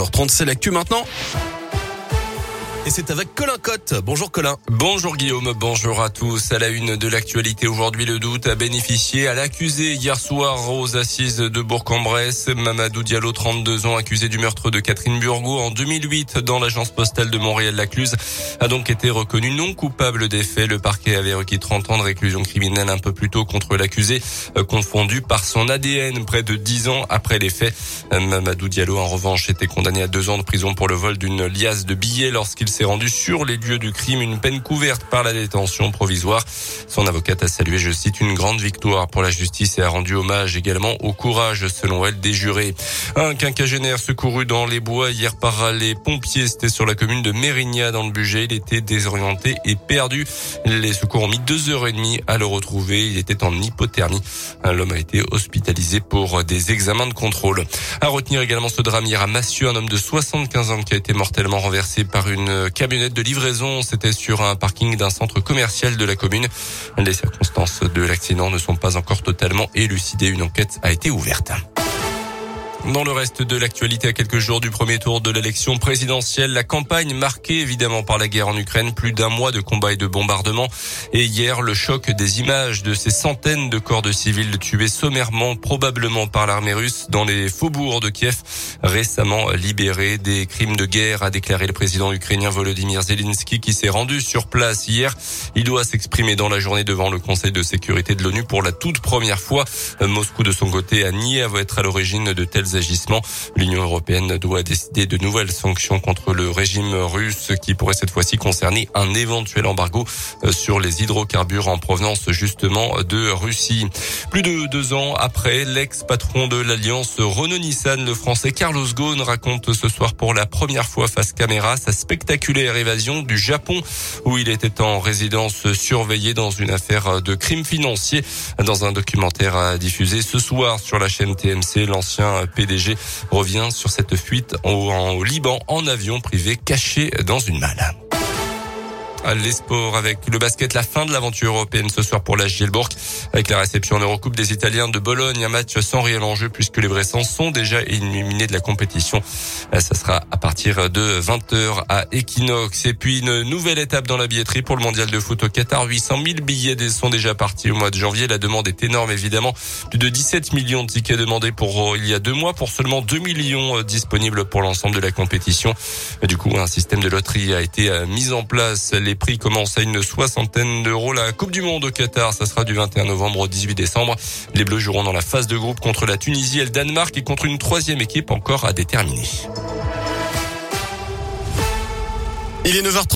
9h30, c'est l'actu maintenant. Et c'est avec Colin Cotte. Bonjour Colin. Bonjour Guillaume, bonjour à tous. À la une de l'actualité aujourd'hui, le doute a bénéficié à l'accusé hier soir aux assises de Bourg-en-Bresse. Mamadou Diallo, 32 ans, accusé du meurtre de Catherine Burgot en 2008 dans l'agence postale de Montréal-Lacluse, a donc été reconnu non coupable des faits. Le parquet avait requis 30 ans de réclusion criminelle un peu plus tôt contre l'accusé, euh, confondu par son ADN près de 10 ans après les faits. Euh, Mamadou Diallo, en revanche, était condamné à deux ans de prison pour le vol d'une liasse de billets lorsqu'il s'est rendu sur les lieux du crime, une peine couverte par la détention provisoire. Son avocate a salué, je cite, une grande victoire pour la justice et a rendu hommage également au courage, selon elle, des jurés. Un quinquagénaire secouru dans les bois hier par les pompiers, c'était sur la commune de Mérignac dans le budget. Il était désorienté et perdu. Les secours ont mis deux heures et demie à le retrouver. Il était en hypothermie. L'homme a été hospitalisé pour des examens de contrôle. À retenir également ce drame hier à Massieu, un homme de 75 ans qui a été mortellement renversé par une camionnette de livraison. C'était sur un parking d'un centre commercial de la commune. Les circonstances de l'accident ne sont pas encore totalement élucidées. Une enquête a été ouverte. Dans le reste de l'actualité, à quelques jours du premier tour de l'élection présidentielle, la campagne marquée évidemment par la guerre en Ukraine, plus d'un mois de combats et de bombardements. Et hier, le choc des images de ces centaines de corps de civils tués sommairement, probablement par l'armée russe, dans les faubourgs de Kiev, récemment libérés des crimes de guerre, a déclaré le président ukrainien Volodymyr Zelensky, qui s'est rendu sur place hier. Il doit s'exprimer dans la journée devant le Conseil de sécurité de l'ONU pour la toute première fois. Moscou, de son côté, a nié être à l'origine de agissements. L'Union européenne doit décider de nouvelles sanctions contre le régime russe qui pourrait cette fois-ci concerner un éventuel embargo euh, sur les hydrocarbures en provenance justement de Russie. Plus de deux ans après, l'ex-patron de l'alliance Renault-Nissan, le français Carlos Ghosn, raconte ce soir pour la première fois face caméra sa spectaculaire évasion du Japon où il était en résidence surveillée dans une affaire de crime financier. Dans un documentaire à diffuser ce soir sur la chaîne TMC, l'ancien PDG revient sur cette fuite au, Liban en avion privé caché dans une malle. Les sports avec le basket, la fin de l'aventure européenne ce soir pour la Gielbourg avec la réception en Eurocoupe des Italiens de Bologne, un match sans réel enjeu puisque les Bressans sont déjà éliminés de la compétition. Ça sera à partir de 20h à Equinox. Et puis une nouvelle étape dans la billetterie pour le mondial de foot au Qatar. 800 000 billets sont déjà partis au mois de janvier. La demande est énorme évidemment. Plus de 17 millions de tickets demandés pour euh, il y a deux mois pour seulement 2 millions euh, disponibles pour l'ensemble de la compétition. Du coup, un système de loterie a été euh, mis en place. Les prix commencent à une soixantaine d'euros. La Coupe du Monde au Qatar, ça sera du 21 novembre au 18 décembre. Les Bleus joueront dans la phase de groupe contre la Tunisie et le Danemark et contre une troisième équipe encore à déterminer. Il est 9h30.